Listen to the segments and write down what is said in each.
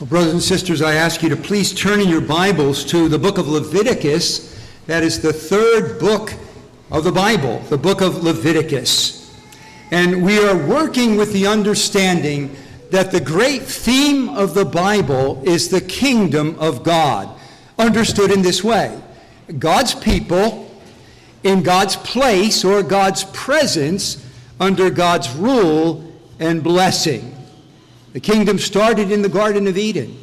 Well, brothers and sisters, I ask you to please turn in your Bibles to the book of Leviticus. That is the third book of the Bible, the book of Leviticus. And we are working with the understanding that the great theme of the Bible is the kingdom of God, understood in this way God's people in God's place or God's presence under God's rule and blessing. The kingdom started in the Garden of Eden.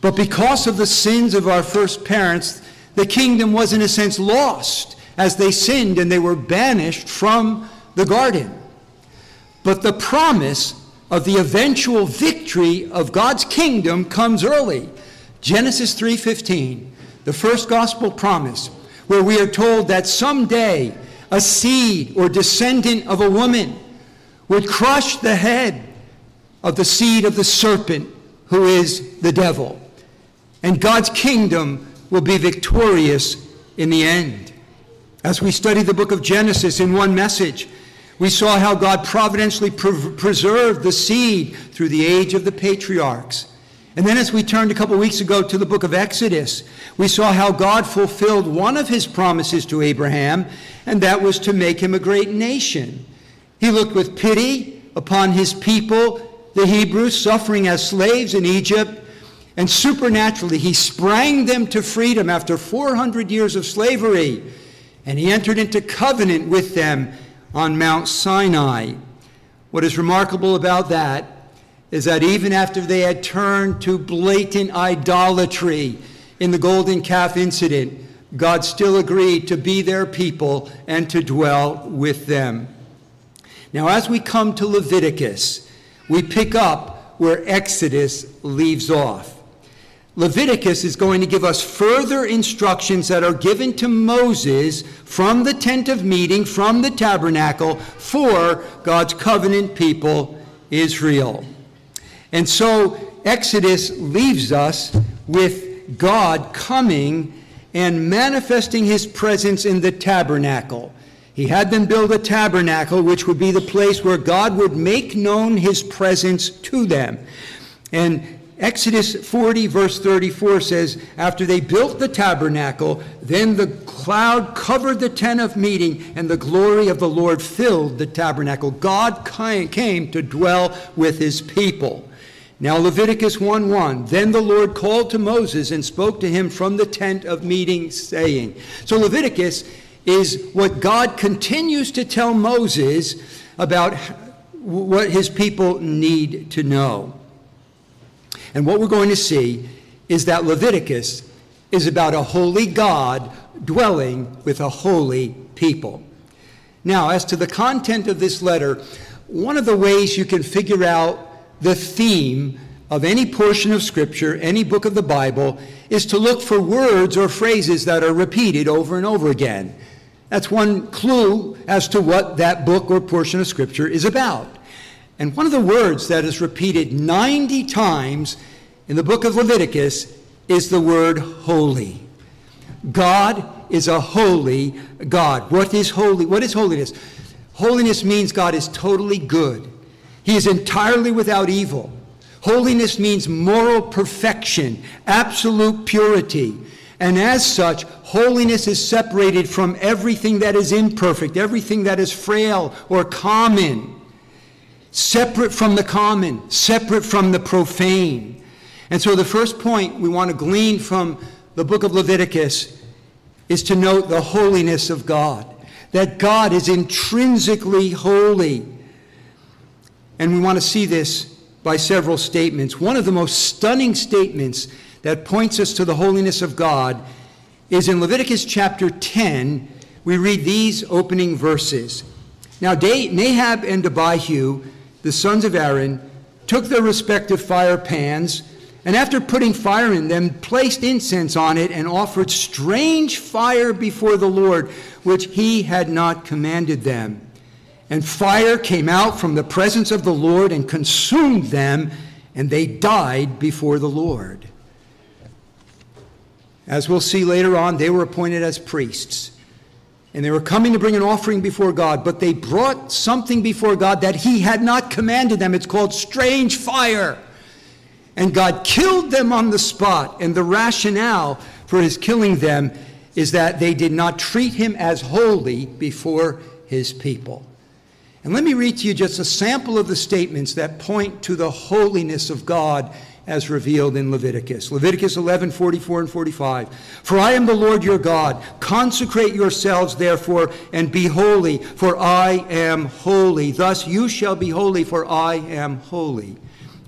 But because of the sins of our first parents, the kingdom was, in a sense, lost as they sinned and they were banished from the garden. But the promise of the eventual victory of God's kingdom comes early. Genesis 3:15, the first gospel promise, where we are told that someday a seed or descendant of a woman would crush the head of the seed of the serpent, who is the devil. And God's kingdom will be victorious in the end. As we study the book of Genesis in one message, we saw how God providentially pre- preserved the seed through the age of the patriarchs. And then, as we turned a couple weeks ago to the book of Exodus, we saw how God fulfilled one of his promises to Abraham, and that was to make him a great nation. He looked with pity upon his people the Hebrews suffering as slaves in Egypt, and supernaturally he sprang them to freedom after 400 years of slavery, and he entered into covenant with them on Mount Sinai. What is remarkable about that is that even after they had turned to blatant idolatry in the golden calf incident, God still agreed to be their people and to dwell with them. Now, as we come to Leviticus, we pick up where Exodus leaves off. Leviticus is going to give us further instructions that are given to Moses from the tent of meeting, from the tabernacle, for God's covenant people, Israel. And so Exodus leaves us with God coming and manifesting his presence in the tabernacle. He had them build a tabernacle, which would be the place where God would make known his presence to them. And Exodus 40, verse 34 says, After they built the tabernacle, then the cloud covered the tent of meeting, and the glory of the Lord filled the tabernacle. God came to dwell with his people. Now, Leviticus 1 1. Then the Lord called to Moses and spoke to him from the tent of meeting, saying, So Leviticus is what God continues to tell Moses about what his people need to know. And what we're going to see is that Leviticus is about a holy God dwelling with a holy people. Now, as to the content of this letter, one of the ways you can figure out the theme of any portion of Scripture, any book of the Bible, is to look for words or phrases that are repeated over and over again. That's one clue as to what that book or portion of Scripture is about. And one of the words that is repeated 90 times in the book of Leviticus is the word holy. God is a holy God. What is holy? What is holiness? Holiness means God is totally good. He is entirely without evil. Holiness means moral perfection, absolute purity. And as such, holiness is separated from everything that is imperfect, everything that is frail or common. Separate from the common, separate from the profane. And so the first point we want to glean from the book of Leviticus is to note the holiness of God, that God is intrinsically holy. And we want to see this by several statements. One of the most stunning statements that points us to the holiness of God is in Leviticus chapter 10. We read these opening verses. Now, Nadab and Abihu, the sons of Aaron, took their respective fire pans, and after putting fire in them, placed incense on it and offered strange fire before the Lord, which he had not commanded them. And fire came out from the presence of the Lord and consumed them, and they died before the Lord. As we'll see later on, they were appointed as priests. And they were coming to bring an offering before God, but they brought something before God that He had not commanded them. It's called strange fire. And God killed them on the spot. And the rationale for his killing them is that they did not treat him as holy before his people. And let me read to you just a sample of the statements that point to the holiness of God as revealed in Leviticus. Leviticus 11, 44 and 45. For I am the Lord your God. Consecrate yourselves, therefore, and be holy, for I am holy. Thus you shall be holy, for I am holy.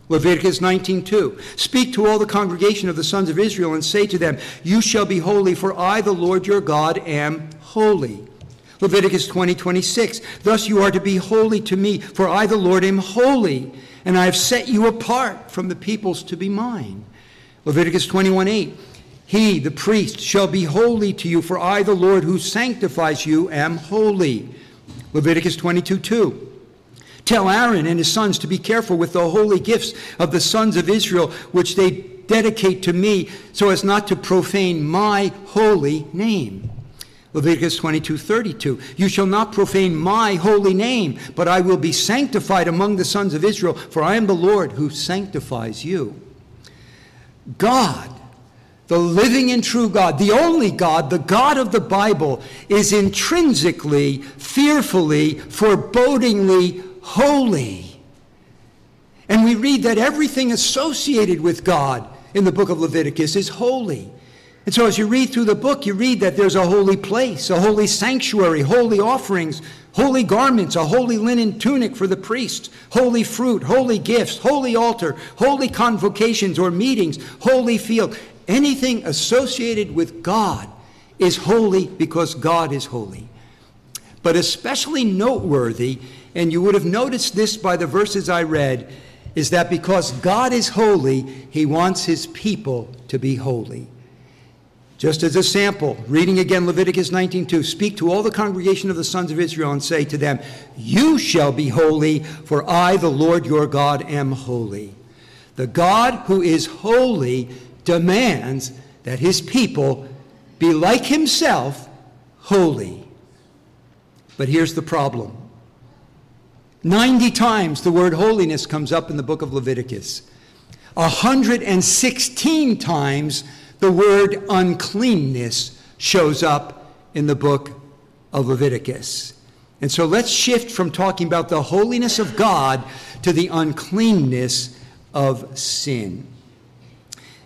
Leviticus 19:2 Speak to all the congregation of the sons of Israel and say to them you shall be holy for I the Lord your God am holy. Leviticus 20:26 Thus you are to be holy to me for I the Lord am holy and I have set you apart from the peoples to be mine. Leviticus 21 8. He the priest shall be holy to you for I the Lord who sanctifies you am holy. Leviticus 22 2. Tell Aaron and his sons to be careful with the holy gifts of the sons of Israel, which they dedicate to me, so as not to profane my holy name. Leviticus 22 32. You shall not profane my holy name, but I will be sanctified among the sons of Israel, for I am the Lord who sanctifies you. God, the living and true God, the only God, the God of the Bible, is intrinsically, fearfully, forebodingly holy. And we read that everything associated with God in the book of Leviticus is holy. And so as you read through the book, you read that there's a holy place, a holy sanctuary, holy offerings, holy garments, a holy linen tunic for the priest, holy fruit, holy gifts, holy altar, holy convocations or meetings, holy field. Anything associated with God is holy because God is holy. But especially noteworthy and you would have noticed this by the verses I read, is that because God is holy, he wants his people to be holy. Just as a sample, reading again Leviticus 19:2, speak to all the congregation of the sons of Israel and say to them, "You shall be holy, for I, the Lord your God, am holy." The God who is holy demands that his people be like himself, holy. But here's the problem. 90 times the word holiness comes up in the book of Leviticus. 116 times the word uncleanness shows up in the book of Leviticus. And so let's shift from talking about the holiness of God to the uncleanness of sin.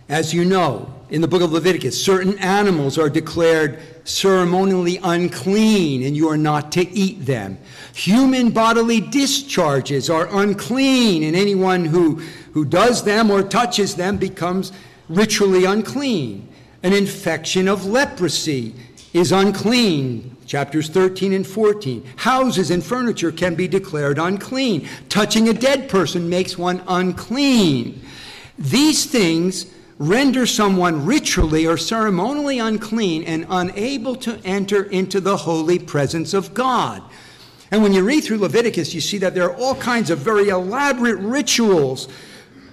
As you know, in the book of Leviticus, certain animals are declared ceremonially unclean and you are not to eat them. Human bodily discharges are unclean, and anyone who, who does them or touches them becomes ritually unclean. An infection of leprosy is unclean. Chapters 13 and 14. Houses and furniture can be declared unclean. Touching a dead person makes one unclean. These things render someone ritually or ceremonially unclean and unable to enter into the holy presence of God. And when you read through Leviticus, you see that there are all kinds of very elaborate rituals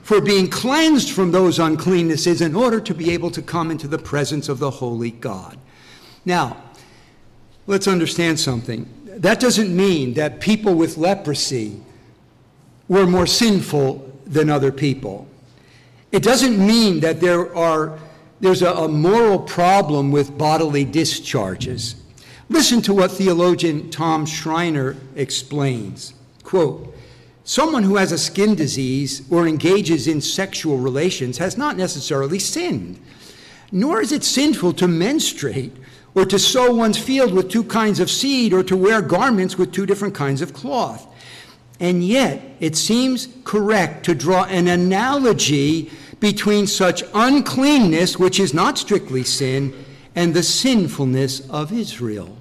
for being cleansed from those uncleannesses in order to be able to come into the presence of the holy God. Now, let's understand something. That doesn't mean that people with leprosy were more sinful than other people. It doesn't mean that there are, there's a, a moral problem with bodily discharges. Listen to what theologian Tom Schreiner explains. Quote, Someone who has a skin disease or engages in sexual relations has not necessarily sinned, nor is it sinful to menstruate or to sow one's field with two kinds of seed or to wear garments with two different kinds of cloth. And yet, it seems correct to draw an analogy between such uncleanness, which is not strictly sin, and the sinfulness of Israel.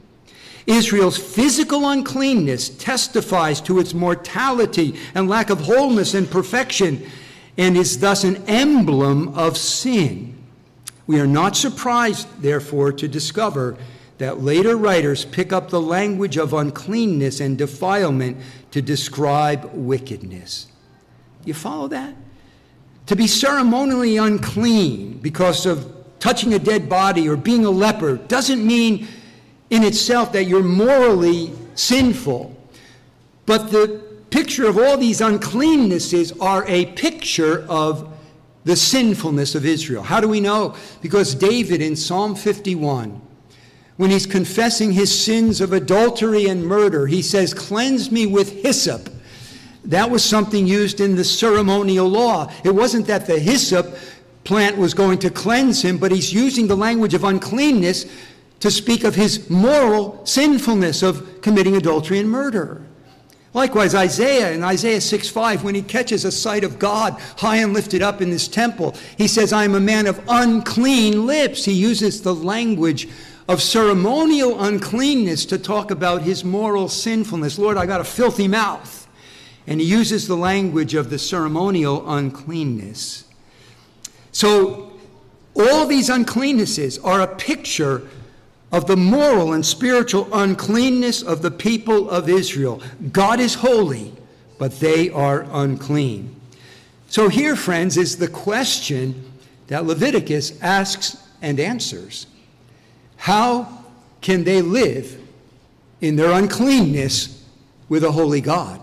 Israel's physical uncleanness testifies to its mortality and lack of wholeness and perfection, and is thus an emblem of sin. We are not surprised, therefore, to discover that later writers pick up the language of uncleanness and defilement to describe wickedness. You follow that? To be ceremonially unclean because of touching a dead body or being a leper doesn't mean in itself that you're morally sinful. But the picture of all these uncleannesses are a picture of the sinfulness of Israel. How do we know? Because David in Psalm 51, when he's confessing his sins of adultery and murder, he says, Cleanse me with hyssop. That was something used in the ceremonial law. It wasn't that the hyssop plant was going to cleanse him, but he's using the language of uncleanness to speak of his moral sinfulness of committing adultery and murder. Likewise, Isaiah in Isaiah 6 5, when he catches a sight of God high and lifted up in this temple, he says, I am a man of unclean lips. He uses the language of ceremonial uncleanness to talk about his moral sinfulness. Lord, I got a filthy mouth. And he uses the language of the ceremonial uncleanness. So, all these uncleannesses are a picture of the moral and spiritual uncleanness of the people of Israel. God is holy, but they are unclean. So, here, friends, is the question that Leviticus asks and answers How can they live in their uncleanness with a holy God?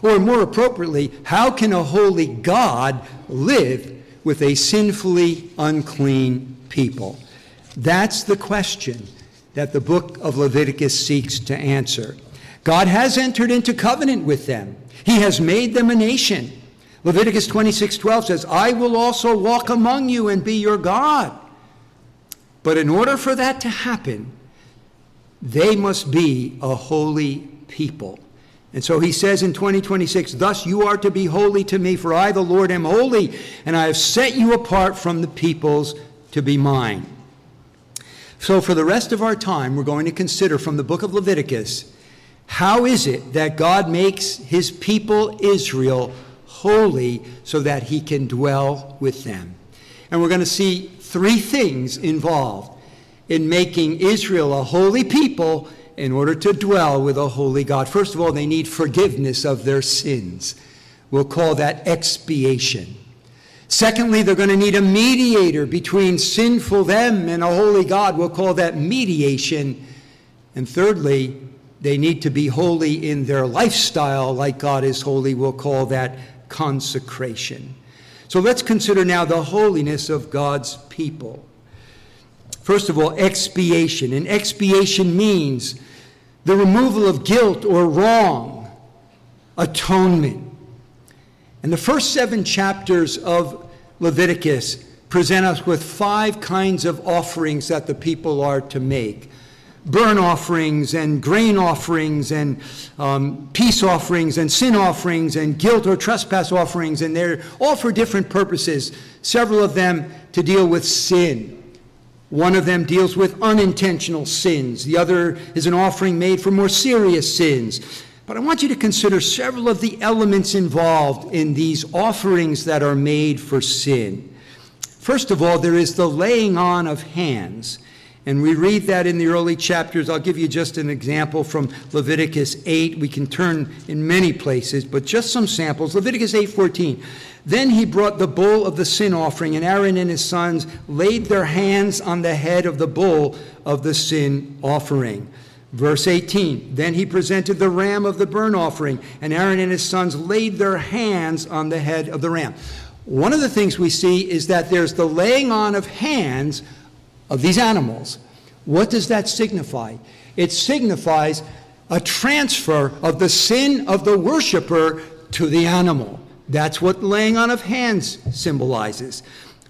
Or, more appropriately, how can a holy God live with a sinfully unclean people? That's the question that the book of Leviticus seeks to answer. God has entered into covenant with them. He has made them a nation. Leviticus 26:12 says, "I will also walk among you and be your God." But in order for that to happen, they must be a holy people. And so he says in 2026, Thus you are to be holy to me, for I, the Lord, am holy, and I have set you apart from the peoples to be mine. So, for the rest of our time, we're going to consider from the book of Leviticus how is it that God makes his people Israel holy so that he can dwell with them? And we're going to see three things involved in making Israel a holy people in order to dwell with a holy God. First of all, they need forgiveness of their sins. We'll call that expiation. Secondly, they're going to need a mediator between sinful them and a holy God. We'll call that mediation. And thirdly, they need to be holy in their lifestyle like God is holy. We'll call that consecration. So let's consider now the holiness of God's people. First of all, expiation. And expiation means the removal of guilt or wrong, atonement. And the first seven chapters of Leviticus present us with five kinds of offerings that the people are to make burn offerings and grain offerings and um, peace offerings and sin offerings and guilt or trespass offerings, and they're all for different purposes. Several of them to deal with sin. One of them deals with unintentional sins. The other is an offering made for more serious sins. But I want you to consider several of the elements involved in these offerings that are made for sin. First of all, there is the laying on of hands. And we read that in the early chapters. I'll give you just an example from Leviticus 8. We can turn in many places, but just some samples. Leviticus 8:14. Then he brought the bull of the sin offering, and Aaron and his sons laid their hands on the head of the bull of the sin offering. Verse 18 Then he presented the ram of the burnt offering, and Aaron and his sons laid their hands on the head of the ram. One of the things we see is that there's the laying on of hands of these animals. What does that signify? It signifies a transfer of the sin of the worshiper to the animal. That's what laying on of hands symbolizes.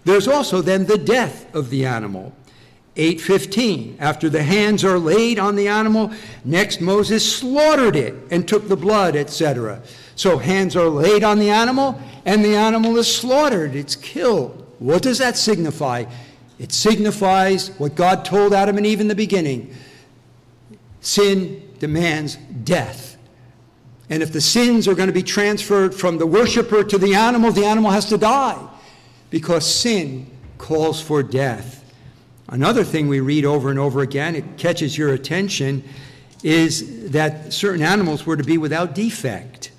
There's also then the death of the animal. 8:15 After the hands are laid on the animal, next Moses slaughtered it and took the blood, etc. So hands are laid on the animal and the animal is slaughtered, it's killed. What does that signify? It signifies what God told Adam and Eve in the beginning. Sin demands death. And if the sins are going to be transferred from the worshiper to the animal, the animal has to die because sin calls for death. Another thing we read over and over again, it catches your attention, is that certain animals were to be without defect.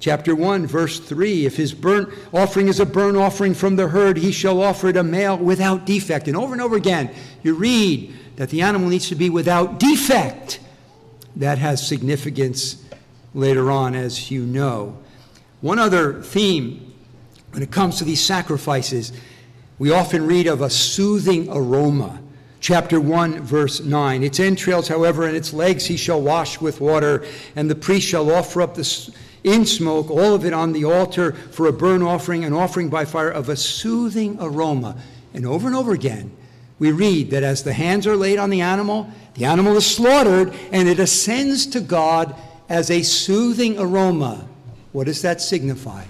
Chapter 1, verse 3 If his burnt offering is a burnt offering from the herd, he shall offer it a male without defect. And over and over again, you read that the animal needs to be without defect. That has significance later on, as you know. One other theme when it comes to these sacrifices, we often read of a soothing aroma. Chapter 1, verse 9. Its entrails, however, and its legs he shall wash with water, and the priest shall offer up the in smoke, all of it on the altar for a burnt offering, an offering by fire of a soothing aroma. And over and over again, we read that as the hands are laid on the animal, the animal is slaughtered, and it ascends to God as a soothing aroma. What does that signify?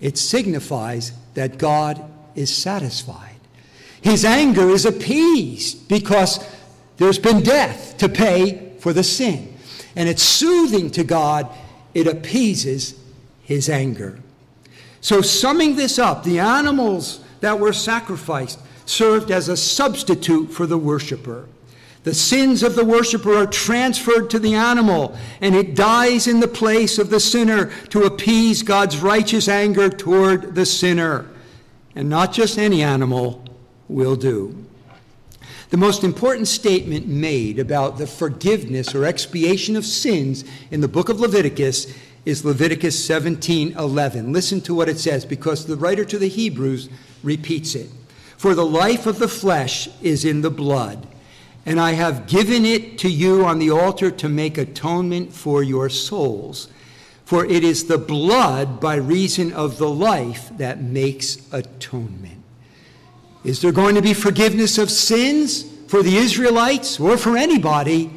It signifies that God is satisfied. His anger is appeased because there's been death to pay for the sin. And it's soothing to God, it appeases his anger. So, summing this up, the animals that were sacrificed served as a substitute for the worshiper. The sins of the worshiper are transferred to the animal, and it dies in the place of the sinner to appease God's righteous anger toward the sinner. And not just any animal will do. The most important statement made about the forgiveness or expiation of sins in the book of Leviticus is Leviticus 17:11. Listen to what it says because the writer to the Hebrews repeats it. For the life of the flesh is in the blood and I have given it to you on the altar to make atonement for your souls. For it is the blood by reason of the life that makes atonement. Is there going to be forgiveness of sins for the Israelites or for anybody?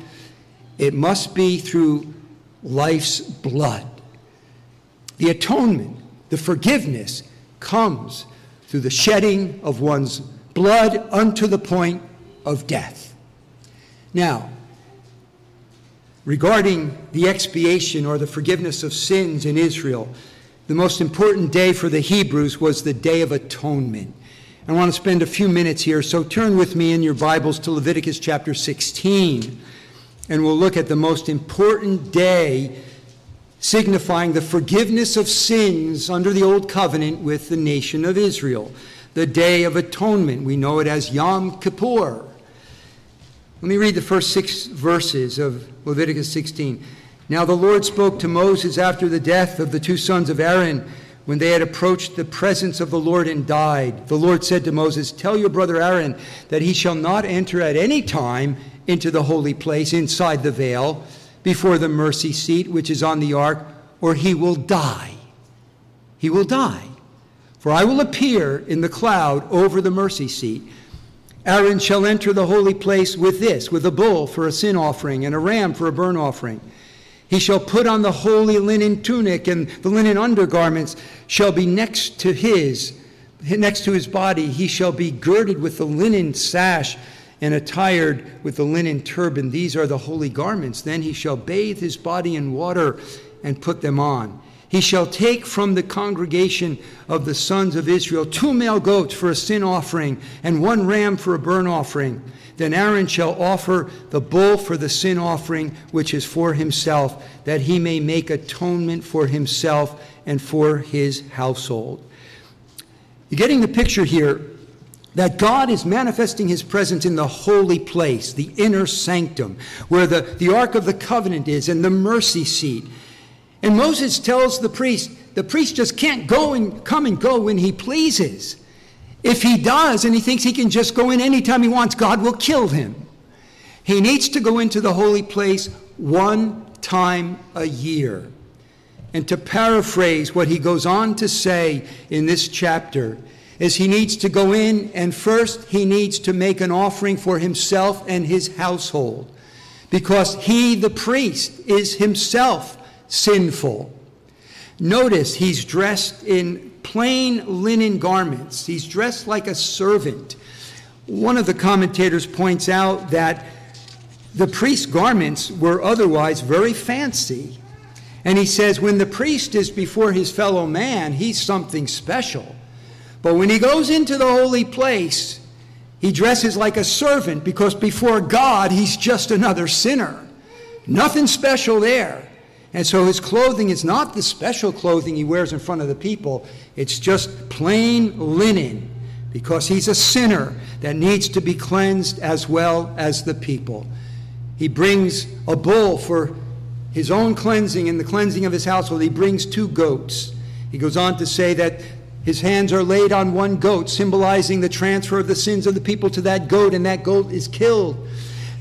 It must be through life's blood. The atonement, the forgiveness, comes through the shedding of one's blood unto the point of death. Now, regarding the expiation or the forgiveness of sins in Israel, the most important day for the Hebrews was the Day of Atonement. I want to spend a few minutes here, so turn with me in your Bibles to Leviticus chapter 16, and we'll look at the most important day signifying the forgiveness of sins under the Old Covenant with the nation of Israel. The Day of Atonement. We know it as Yom Kippur. Let me read the first six verses of Leviticus 16. Now the Lord spoke to Moses after the death of the two sons of Aaron when they had approached the presence of the Lord and died. The Lord said to Moses, Tell your brother Aaron that he shall not enter at any time into the holy place inside the veil before the mercy seat which is on the ark, or he will die. He will die. For I will appear in the cloud over the mercy seat. Aaron shall enter the holy place with this, with a bull for a sin offering and a ram for a burnt offering. He shall put on the holy linen tunic, and the linen undergarments shall be next to his, next to his body. He shall be girded with the linen sash and attired with the linen turban. These are the holy garments. Then he shall bathe his body in water and put them on. He shall take from the congregation of the sons of Israel two male goats for a sin offering and one ram for a burnt offering. Then Aaron shall offer the bull for the sin offering, which is for himself, that he may make atonement for himself and for his household. You're getting the picture here that God is manifesting his presence in the holy place, the inner sanctum, where the, the Ark of the Covenant is and the mercy seat. And Moses tells the priest, the priest just can't go and come and go when he pleases. If he does and he thinks he can just go in anytime he wants, God will kill him. He needs to go into the holy place one time a year. And to paraphrase what he goes on to say in this chapter, is he needs to go in and first he needs to make an offering for himself and his household. Because he, the priest, is himself sinful. Notice he's dressed in plain linen garments, he's dressed like a servant. One of the commentators points out that the priest's garments were otherwise very fancy. And he says, when the priest is before his fellow man, he's something special. But when he goes into the holy place, he dresses like a servant because before God, he's just another sinner. Nothing special there. And so his clothing is not the special clothing he wears in front of the people, it's just plain linen because he's a sinner that needs to be cleansed as well as the people. He brings a bull for his own cleansing and the cleansing of his household. He brings two goats. He goes on to say that His hands are laid on one goat, symbolizing the transfer of the sins of the people to that goat, and that goat is killed.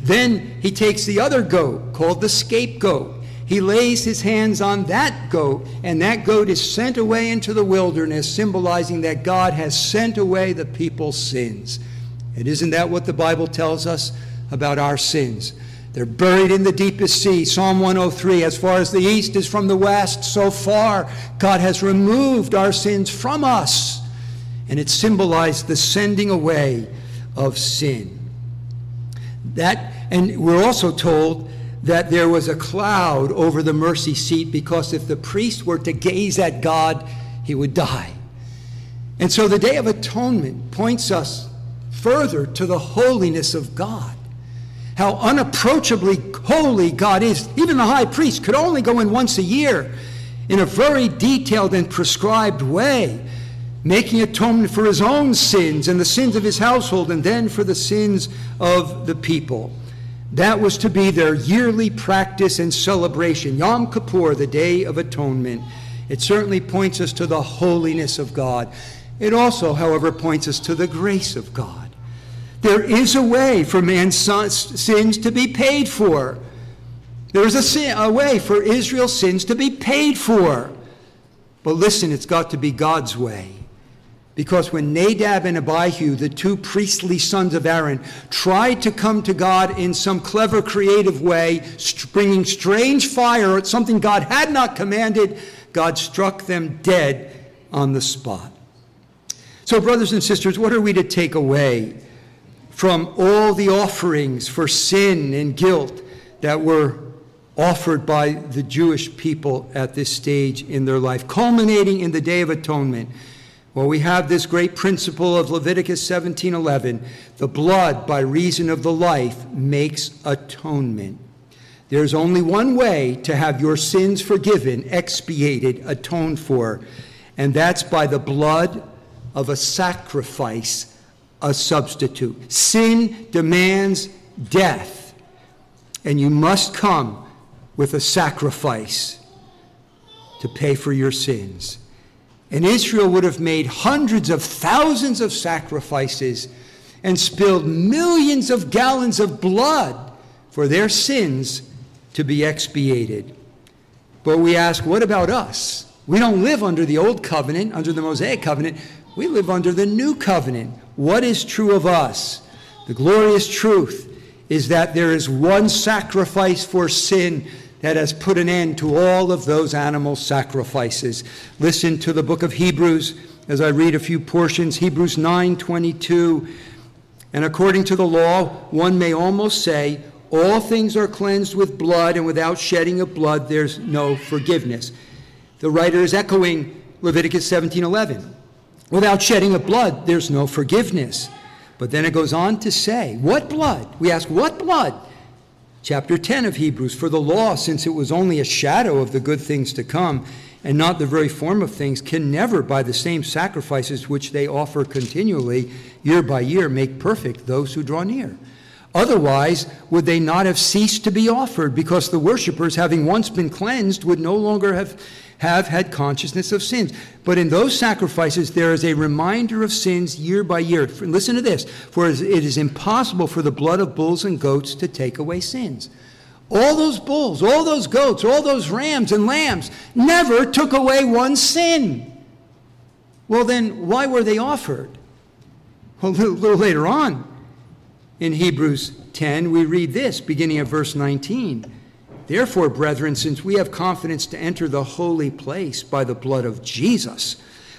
Then he takes the other goat, called the scapegoat. He lays his hands on that goat, and that goat is sent away into the wilderness, symbolizing that God has sent away the people's sins. And isn't that what the Bible tells us about our sins? They're buried in the deepest sea. Psalm 103 As far as the east is from the west, so far God has removed our sins from us. And it symbolized the sending away of sin. That, and we're also told that there was a cloud over the mercy seat because if the priest were to gaze at God, he would die. And so the Day of Atonement points us further to the holiness of God. How unapproachably holy God is. Even the high priest could only go in once a year in a very detailed and prescribed way, making atonement for his own sins and the sins of his household, and then for the sins of the people. That was to be their yearly practice and celebration. Yom Kippur, the Day of Atonement. It certainly points us to the holiness of God. It also, however, points us to the grace of God. There is a way for man's sins to be paid for. There is a, sin, a way for Israel's sins to be paid for. But listen, it's got to be God's way. Because when Nadab and Abihu, the two priestly sons of Aaron, tried to come to God in some clever, creative way, bringing strange fire something God had not commanded, God struck them dead on the spot. So, brothers and sisters, what are we to take away from all the offerings for sin and guilt that were offered by the Jewish people at this stage in their life, culminating in the Day of Atonement? Well, we have this great principle of Leviticus 17:11, the blood by reason of the life makes atonement. There's only one way to have your sins forgiven, expiated, atoned for, and that's by the blood of a sacrifice, a substitute. Sin demands death, and you must come with a sacrifice to pay for your sins. And Israel would have made hundreds of thousands of sacrifices and spilled millions of gallons of blood for their sins to be expiated. But we ask, what about us? We don't live under the old covenant, under the Mosaic covenant. We live under the new covenant. What is true of us? The glorious truth is that there is one sacrifice for sin that has put an end to all of those animal sacrifices. Listen to the book of Hebrews as I read a few portions. Hebrews 9:22. And according to the law, one may almost say, all things are cleansed with blood, and without shedding of blood, there's no forgiveness. The writer is echoing Leviticus 17:11. Without shedding of blood, there's no forgiveness. But then it goes on to say, what blood? We ask, what blood? Chapter 10 of Hebrews. For the law, since it was only a shadow of the good things to come, and not the very form of things, can never, by the same sacrifices which they offer continually, year by year, make perfect those who draw near. Otherwise, would they not have ceased to be offered, because the worshippers, having once been cleansed, would no longer have have had consciousness of sins. But in those sacrifices, there is a reminder of sins year by year. Listen to this for it is impossible for the blood of bulls and goats to take away sins. All those bulls, all those goats, all those rams and lambs never took away one sin. Well, then, why were they offered? Well, a little, little later on in Hebrews 10, we read this, beginning at verse 19. Therefore, brethren, since we have confidence to enter the holy place by the blood of Jesus,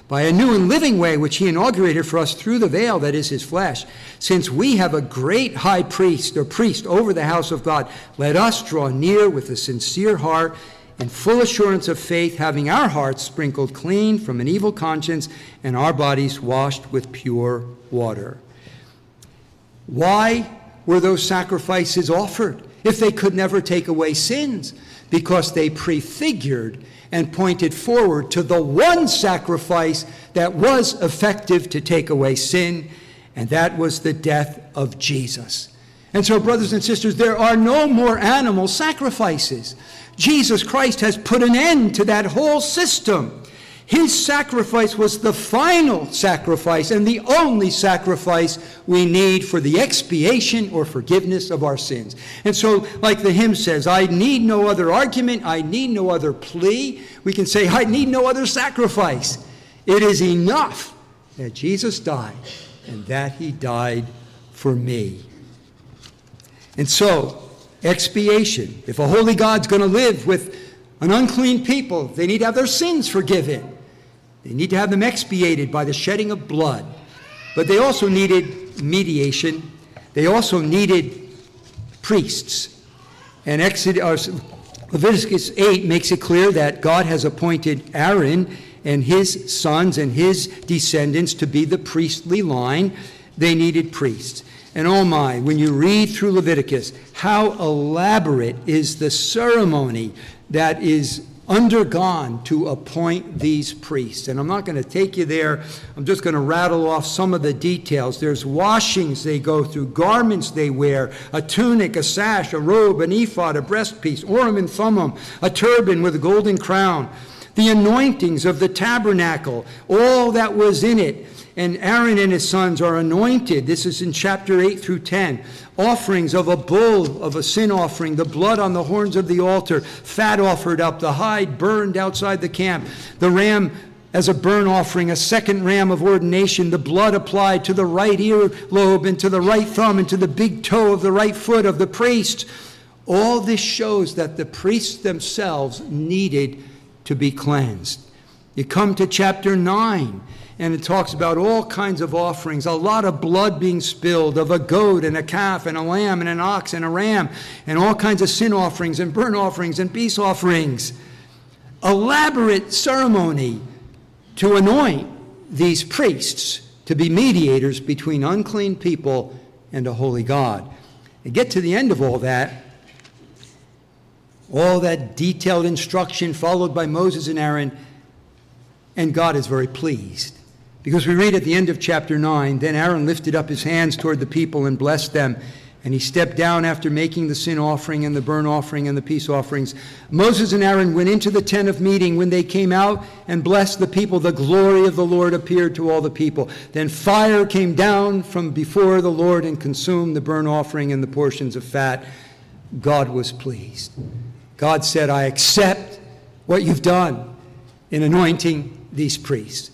by a new and living way which he inaugurated for us through the veil that is his flesh, since we have a great high priest or priest over the house of God, let us draw near with a sincere heart and full assurance of faith, having our hearts sprinkled clean from an evil conscience and our bodies washed with pure water. Why were those sacrifices offered? If they could never take away sins, because they prefigured and pointed forward to the one sacrifice that was effective to take away sin, and that was the death of Jesus. And so, brothers and sisters, there are no more animal sacrifices. Jesus Christ has put an end to that whole system. His sacrifice was the final sacrifice and the only sacrifice we need for the expiation or forgiveness of our sins. And so, like the hymn says, I need no other argument, I need no other plea. We can say, I need no other sacrifice. It is enough that Jesus died and that he died for me. And so, expiation. If a holy God's going to live with an unclean people, they need to have their sins forgiven. They need to have them expiated by the shedding of blood. But they also needed mediation. They also needed priests. And Exodus, Leviticus 8 makes it clear that God has appointed Aaron and his sons and his descendants to be the priestly line. They needed priests. And oh my, when you read through Leviticus, how elaborate is the ceremony that is undergone to appoint these priests. And I'm not going to take you there. I'm just going to rattle off some of the details. There's washings they go through, garments they wear, a tunic, a sash, a robe, an ephod, a breastpiece, Urim and Thummim, a turban with a golden crown, the anointings of the tabernacle, all that was in it and Aaron and his sons are anointed. This is in chapter 8 through 10. Offerings of a bull, of a sin offering, the blood on the horns of the altar, fat offered up, the hide burned outside the camp, the ram as a burnt offering, a second ram of ordination, the blood applied to the right ear lobe and to the right thumb and to the big toe of the right foot of the priest. All this shows that the priests themselves needed to be cleansed. You come to chapter 9 and it talks about all kinds of offerings, a lot of blood being spilled of a goat and a calf and a lamb and an ox and a ram, and all kinds of sin offerings and burnt offerings and peace offerings. Elaborate ceremony to anoint these priests to be mediators between unclean people and a holy God. And get to the end of all that, all that detailed instruction followed by Moses and Aaron, and God is very pleased. Because we read at the end of chapter 9 Then Aaron lifted up his hands toward the people and blessed them. And he stepped down after making the sin offering and the burnt offering and the peace offerings. Moses and Aaron went into the tent of meeting. When they came out and blessed the people, the glory of the Lord appeared to all the people. Then fire came down from before the Lord and consumed the burnt offering and the portions of fat. God was pleased. God said, I accept what you've done in anointing these priests.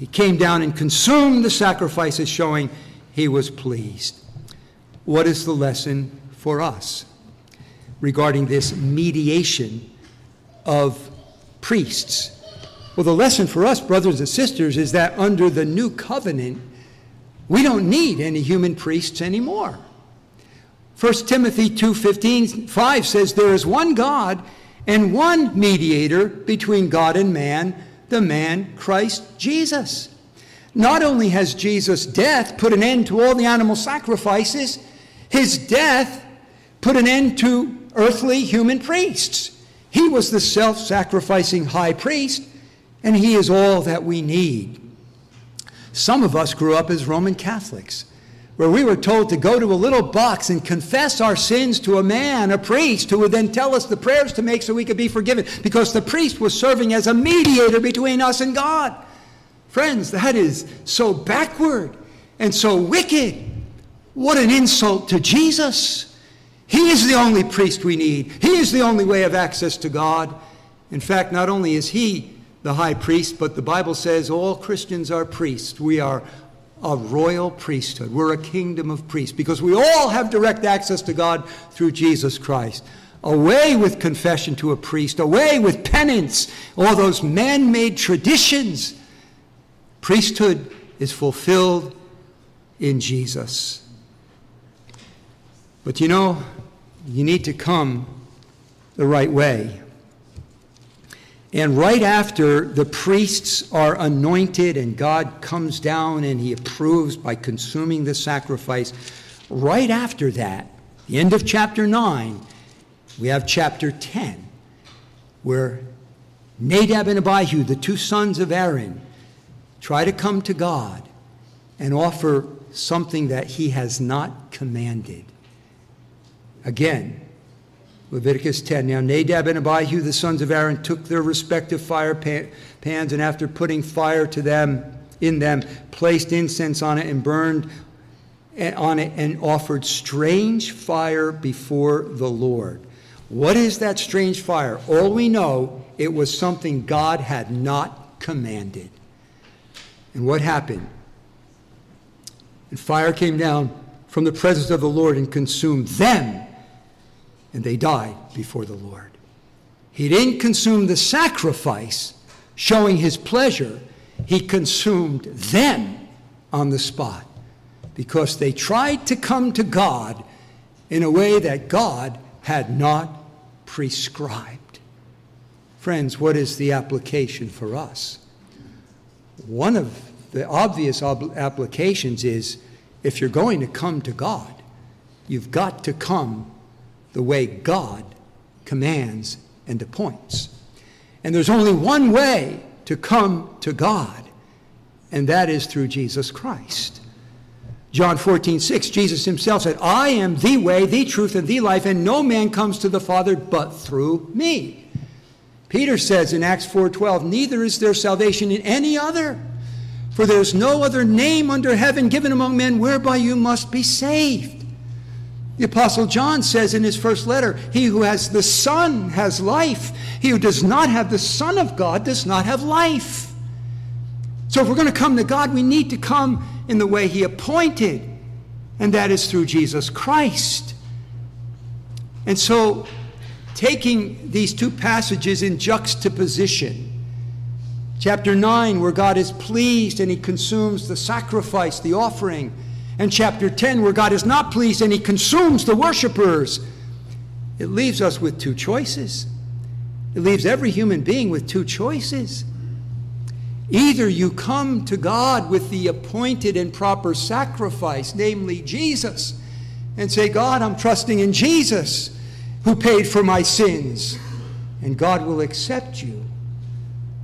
He came down and consumed the sacrifices, showing he was pleased. What is the lesson for us regarding this mediation of priests? Well, the lesson for us, brothers and sisters, is that under the new covenant, we don't need any human priests anymore. 1 Timothy 2:15 5 says there is one God and one mediator between God and man, the man Christ Jesus. Not only has Jesus' death put an end to all the animal sacrifices, his death put an end to earthly human priests. He was the self sacrificing high priest, and he is all that we need. Some of us grew up as Roman Catholics where we were told to go to a little box and confess our sins to a man, a priest, who would then tell us the prayers to make so we could be forgiven, because the priest was serving as a mediator between us and God. Friends, that is so backward and so wicked. What an insult to Jesus. He is the only priest we need, He is the only way of access to God. In fact, not only is He the high priest, but the Bible says all Christians are priests. We are a royal priesthood. We're a kingdom of priests because we all have direct access to God through Jesus Christ. Away with confession to a priest, away with penance, all those man made traditions. Priesthood is fulfilled in Jesus. But you know, you need to come the right way. And right after the priests are anointed and God comes down and he approves by consuming the sacrifice, right after that, the end of chapter 9, we have chapter 10, where Nadab and Abihu, the two sons of Aaron, try to come to God and offer something that he has not commanded. Again, Leviticus 10. Now Nadab and Abihu, the sons of Aaron, took their respective fire pans, and after putting fire to them in them, placed incense on it and burned eh, on it and offered strange fire before the Lord. What is that strange fire? All we know, it was something God had not commanded. And what happened? And fire came down from the presence of the Lord and consumed them, and they died before the Lord. He didn't consume the sacrifice, showing his pleasure, he consumed them on the spot because they tried to come to God in a way that God had not prescribed. Friends, what is the application for us? One of the obvious ob- applications is if you're going to come to God, you've got to come the way God commands and appoints. And there's only one way to come to God, and that is through Jesus Christ. John 14, 6, Jesus himself said, I am the way, the truth, and the life, and no man comes to the Father but through me. Peter says in Acts 4:12, neither is there salvation in any other, for there is no other name under heaven given among men whereby you must be saved. The Apostle John says in his first letter, He who has the Son has life. He who does not have the Son of God does not have life. So if we're going to come to God, we need to come in the way He appointed, and that is through Jesus Christ. And so, taking these two passages in juxtaposition, chapter 9, where God is pleased and He consumes the sacrifice, the offering and chapter 10, where God is not pleased and he consumes the worshipers, it leaves us with two choices. It leaves every human being with two choices. Either you come to God with the appointed and proper sacrifice, namely Jesus, and say, God, I'm trusting in Jesus who paid for my sins, and God will accept you.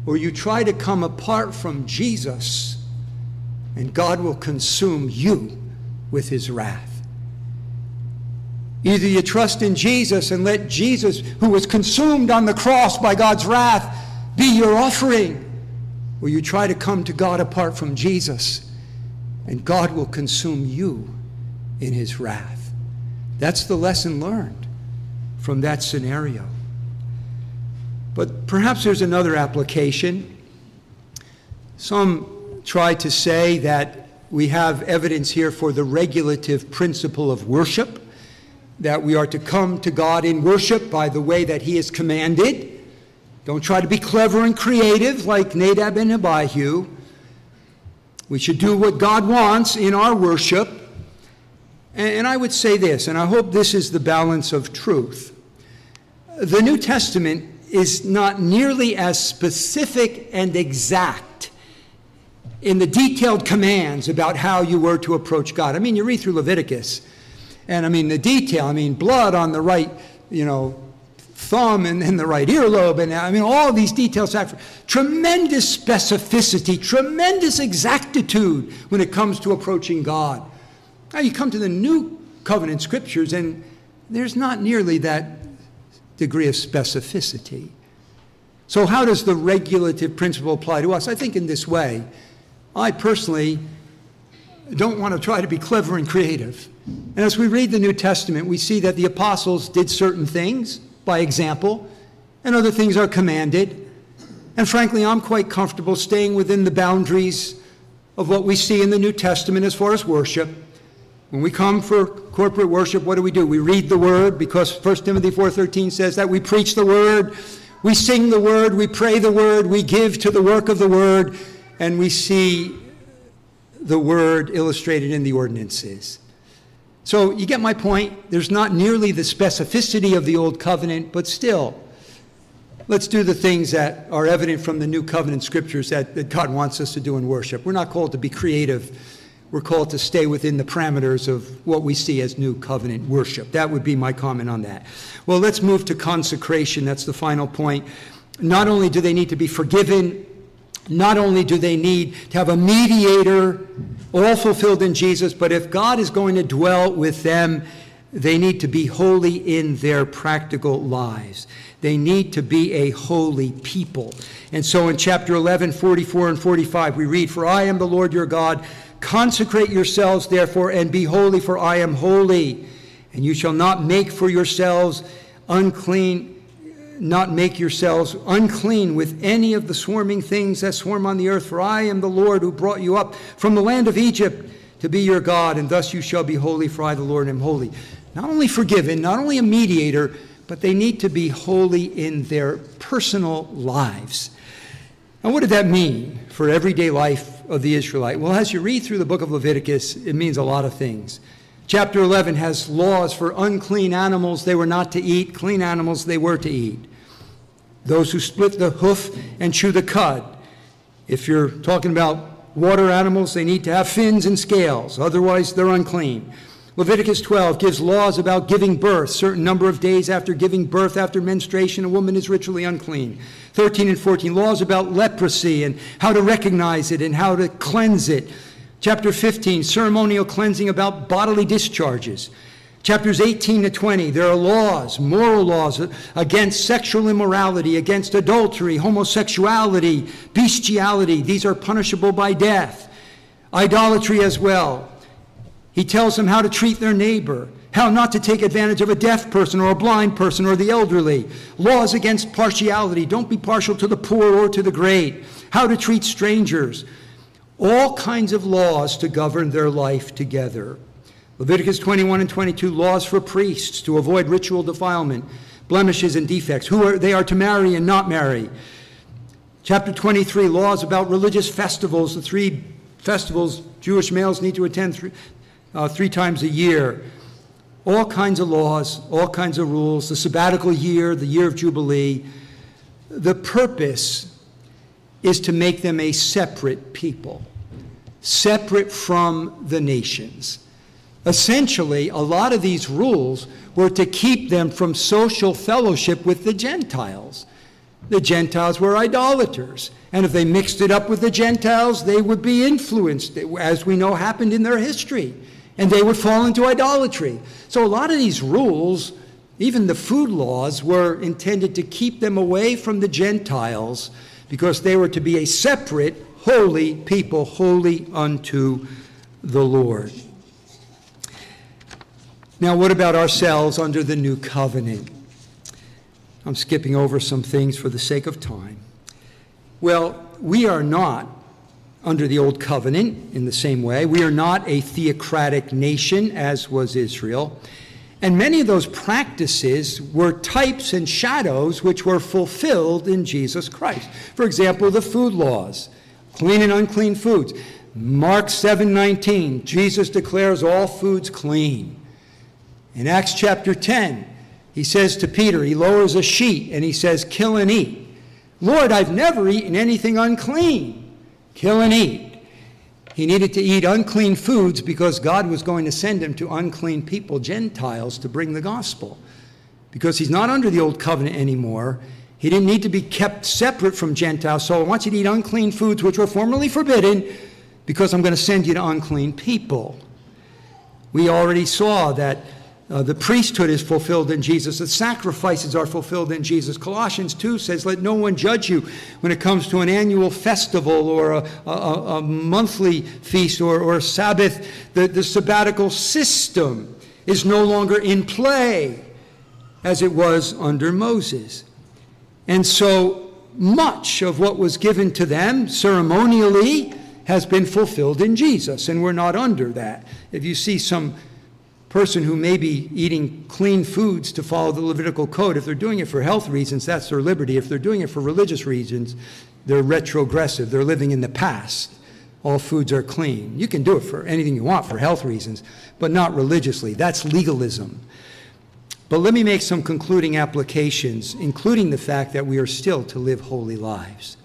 Or you try to come apart from Jesus, and God will consume you with his wrath. Either you trust in Jesus and let Jesus, who was consumed on the cross by God's wrath, be your offering, or you try to come to God apart from Jesus, and God will consume you in his wrath. That's the lesson learned from that scenario. But perhaps there's another application. Some try to say that we have evidence here for the regulative principle of worship, that we are to come to God in worship by the way that He has commanded. Don't try to be clever and creative like Nadab and Abihu. We should do what God wants in our worship. And I would say this, and I hope this is the balance of truth. The New Testament is not nearly as specific and exact in the detailed commands about how you were to approach God. I mean, you read through Leviticus, and I mean, the detail, I mean, blood on the right, you know, thumb and then the right earlobe, and I mean, all these details. Tremendous specificity, tremendous exactitude when it comes to approaching God. Now, you come to the New Covenant scriptures, and there's not nearly that degree of specificity. So, how does the regulative principle apply to us? I think in this way. I personally don't want to try to be clever and creative. And as we read the New Testament, we see that the apostles did certain things by example, and other things are commanded. And frankly, I'm quite comfortable staying within the boundaries of what we see in the New Testament as far as worship. When we come for corporate worship, what do we do? We read the word because 1 Timothy 4:13 says that we preach the word, we sing the word, we pray the word, we give to the work of the word and we see the word illustrated in the ordinances. So you get my point. There's not nearly the specificity of the Old Covenant, but still, let's do the things that are evident from the New Covenant scriptures that, that God wants us to do in worship. We're not called to be creative. We're called to stay within the parameters of what we see as New Covenant worship. That would be my comment on that. Well, let's move to consecration. That's the final point. Not only do they need to be forgiven not only do they need to have a mediator, all fulfilled in Jesus, but if God is going to dwell with them, they need to be holy in their practical lives. They need to be a holy people. And so in chapter 11, 44 and 45, we read, For I am the Lord your God. Consecrate yourselves, therefore, and be holy, for I am holy. And you shall not make for yourselves unclean not make yourselves unclean with any of the swarming things that swarm on the earth, for I am the Lord who brought you up from the land of Egypt to be your God, and thus you shall be holy, for I, the Lord, am holy. Not only forgiven, not only a mediator, but they need to be holy in their personal lives. And what did that mean for everyday life of the Israelite? Well, as you read through the book of Leviticus, it means a lot of things. Chapter 11 has laws for unclean animals they were not to eat, clean animals they were to eat. Those who split the hoof and chew the cud. If you're talking about water animals, they need to have fins and scales, otherwise, they're unclean. Leviticus 12 gives laws about giving birth. Certain number of days after giving birth, after menstruation, a woman is ritually unclean. 13 and 14, laws about leprosy and how to recognize it and how to cleanse it. Chapter 15, ceremonial cleansing about bodily discharges. Chapters 18 to 20, there are laws, moral laws uh, against sexual immorality, against adultery, homosexuality, bestiality. These are punishable by death. Idolatry as well. He tells them how to treat their neighbor, how not to take advantage of a deaf person or a blind person or the elderly. Laws against partiality. Don't be partial to the poor or to the great. How to treat strangers all kinds of laws to govern their life together. Leviticus 21 and 22 laws for priests to avoid ritual defilement, blemishes and defects, who are, they are to marry and not marry. Chapter 23 laws about religious festivals, the three festivals Jewish males need to attend three, uh, three times a year. All kinds of laws, all kinds of rules, the sabbatical year, the year of Jubilee. The purpose is to make them a separate people, separate from the nations. Essentially, a lot of these rules were to keep them from social fellowship with the Gentiles. The Gentiles were idolaters. And if they mixed it up with the Gentiles, they would be influenced, as we know happened in their history. And they would fall into idolatry. So a lot of these rules, even the food laws, were intended to keep them away from the Gentiles because they were to be a separate, holy people, holy unto the Lord. Now, what about ourselves under the new covenant? I'm skipping over some things for the sake of time. Well, we are not under the old covenant in the same way. We are not a theocratic nation as was Israel. And many of those practices were types and shadows which were fulfilled in Jesus Christ. For example, the food laws, clean and unclean foods. Mark 7:19, Jesus declares all foods clean. In Acts chapter 10, he says to Peter, he lowers a sheet and he says, "Kill and eat." Lord, I've never eaten anything unclean. Kill and eat. He needed to eat unclean foods because God was going to send him to unclean people, Gentiles, to bring the gospel. Because he's not under the old covenant anymore. He didn't need to be kept separate from Gentiles. So I want you to eat unclean foods which were formerly forbidden because I'm going to send you to unclean people. We already saw that uh, the priesthood is fulfilled in Jesus. The sacrifices are fulfilled in Jesus. Colossians 2 says, Let no one judge you when it comes to an annual festival or a, a, a monthly feast or, or a Sabbath. The, the sabbatical system is no longer in play as it was under Moses. And so much of what was given to them ceremonially has been fulfilled in Jesus, and we're not under that. If you see some person who may be eating clean foods to follow the Levitical code, if they're doing it for health reasons, that's their liberty. If they're doing it for religious reasons, they're retrogressive. They're living in the past. All foods are clean. You can do it for anything you want for health reasons, but not religiously. That's legalism. But let me make some concluding applications, including the fact that we are still to live holy lives.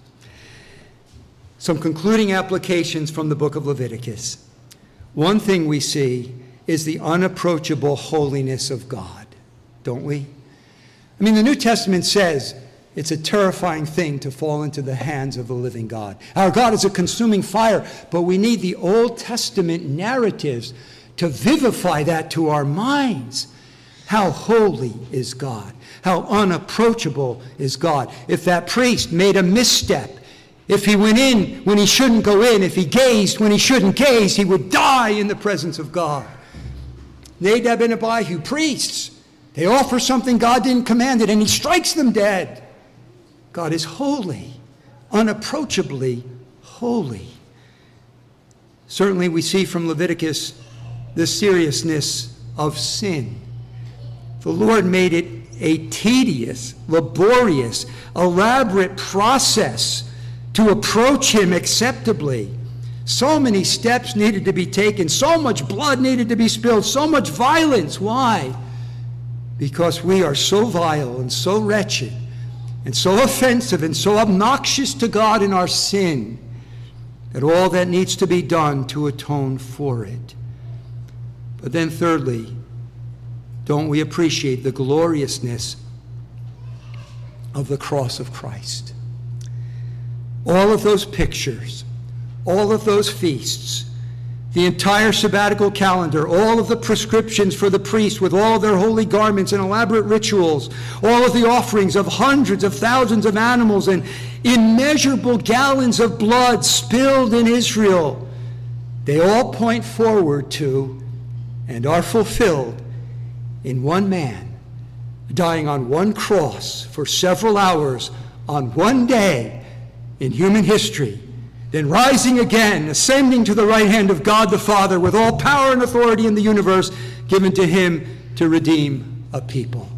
Some concluding applications from the book of Leviticus. One thing we see is the unapproachable holiness of God, don't we? I mean, the New Testament says it's a terrifying thing to fall into the hands of the living God. Our God is a consuming fire, but we need the Old Testament narratives to vivify that to our minds. How holy is God? How unapproachable is God? If that priest made a misstep, if he went in when he shouldn't go in, if he gazed when he shouldn't gaze, he would die in the presence of God. Nadab and Abihu, priests, they offer something God didn't command it, and he strikes them dead. God is holy, unapproachably holy. Certainly, we see from Leviticus the seriousness of sin. The Lord made it a tedious, laborious, elaborate process to approach Him acceptably. So many steps needed to be taken, so much blood needed to be spilled, so much violence. Why? Because we are so vile and so wretched and so offensive and so obnoxious to God in our sin that all that needs to be done to atone for it. But then, thirdly, don't we appreciate the gloriousness of the cross of Christ? All of those pictures, all of those feasts, the entire sabbatical calendar, all of the prescriptions for the priests with all their holy garments and elaborate rituals, all of the offerings of hundreds of thousands of animals and immeasurable gallons of blood spilled in Israel, they all point forward to and are fulfilled in one man dying on one cross for several hours on one day in human history then rising again, ascending to the right hand of God the Father with all power and authority in the universe given to him to redeem a people.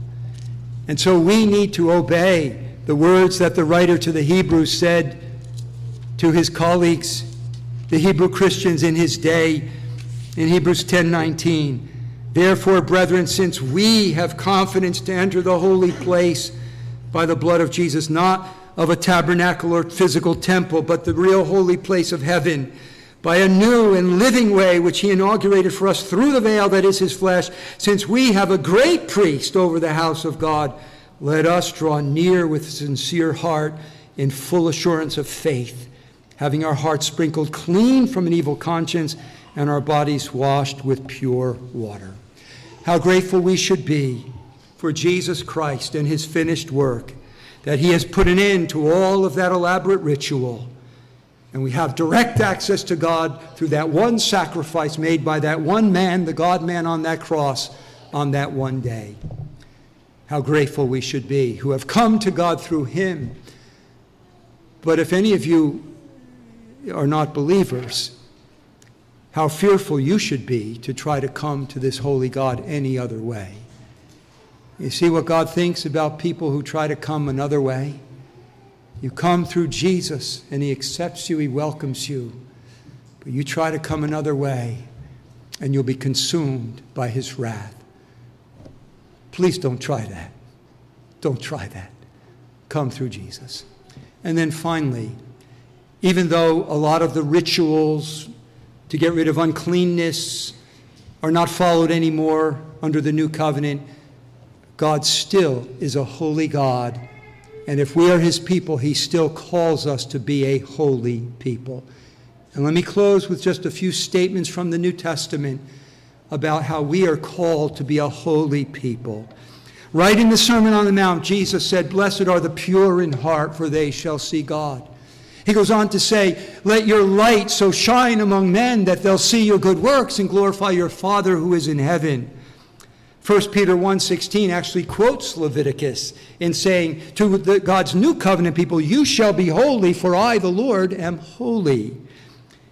And so we need to obey the words that the writer to the Hebrews said to his colleagues, the Hebrew Christians in his day, in Hebrews 10:19. Therefore, brethren, since we have confidence to enter the holy place by the blood of Jesus, not of a tabernacle or physical temple, but the real holy place of heaven by a new and living way which he inaugurated for us through the veil that is his flesh. Since we have a great priest over the house of God, let us draw near with sincere heart in full assurance of faith, having our hearts sprinkled clean from an evil conscience and our bodies washed with pure water. How grateful we should be for Jesus Christ and his finished work that he has put an end to all of that elaborate ritual. And we have direct access to God through that one sacrifice made by that one man, the God man on that cross, on that one day. How grateful we should be who have come to God through him. But if any of you are not believers, how fearful you should be to try to come to this holy God any other way. You see what God thinks about people who try to come another way? You come through Jesus and He accepts you, He welcomes you. But you try to come another way and you'll be consumed by His wrath. Please don't try that. Don't try that. Come through Jesus. And then finally, even though a lot of the rituals to get rid of uncleanness are not followed anymore under the new covenant, God still is a holy God. And if we are his people, he still calls us to be a holy people. And let me close with just a few statements from the New Testament about how we are called to be a holy people. Right in the Sermon on the Mount, Jesus said, Blessed are the pure in heart, for they shall see God. He goes on to say, Let your light so shine among men that they'll see your good works and glorify your Father who is in heaven. 1 Peter 1:16 actually quotes Leviticus in saying to the, God's new covenant people, "You shall be holy, for I, the Lord, am holy."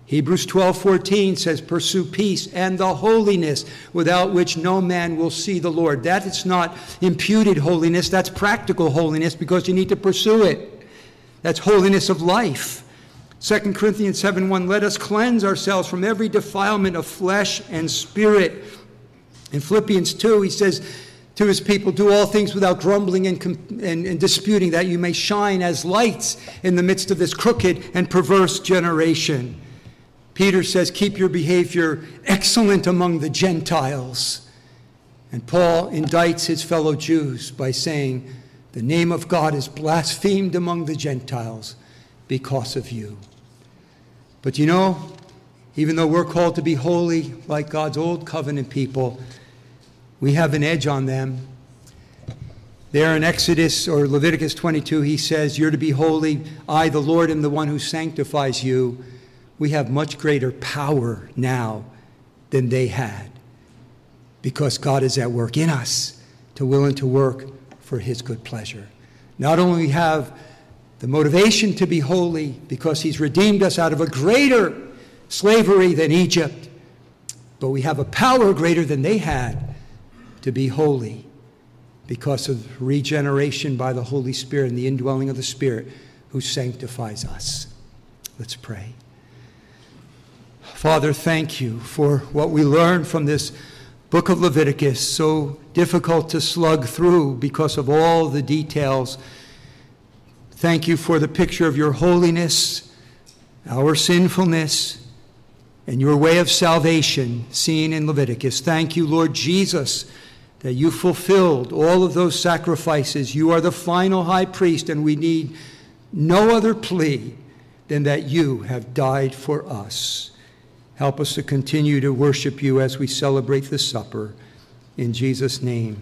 Hebrews 12:14 says, "Pursue peace and the holiness without which no man will see the Lord." That is not imputed holiness, that's practical holiness because you need to pursue it. That's holiness of life. 2 Corinthians 7:1 Let us cleanse ourselves from every defilement of flesh and spirit in Philippians 2, he says to his people, Do all things without grumbling and, and, and, disputing, that you may shine as lights in the midst of this crooked and perverse generation. Peter says, Keep your behavior excellent among the Gentiles. And Paul indicts his fellow Jews by saying, The name of God is blasphemed among the Gentiles because of you. But you know, Even though we're called to be holy like God's old covenant people, we have an edge on them. There in Exodus or Leviticus 22, he says, You're to be holy. I, the Lord, am the one who sanctifies you. We have much greater power now than they had because God is at work in us to will and to work for his good pleasure. Not only have the motivation to be holy because he's redeemed us out of a greater slavery than Egypt, but we have a power greater than they had to be holy because of regeneration by the Holy Spirit and the indwelling of the Spirit who sanctifies us. Let's pray. Father, thank you for what we learned from this book of Leviticus, so difficult to slug through because of all the details. Thank you for the picture of your holiness, our sinfulness, and your way of salvation seen in Leviticus. Thank you, Lord Jesus, that you fulfilled all of those sacrifices. You are the final high priest, and we need no other plea than that you have died for us. Help us to continue to worship you as we celebrate the supper. In Jesus' name.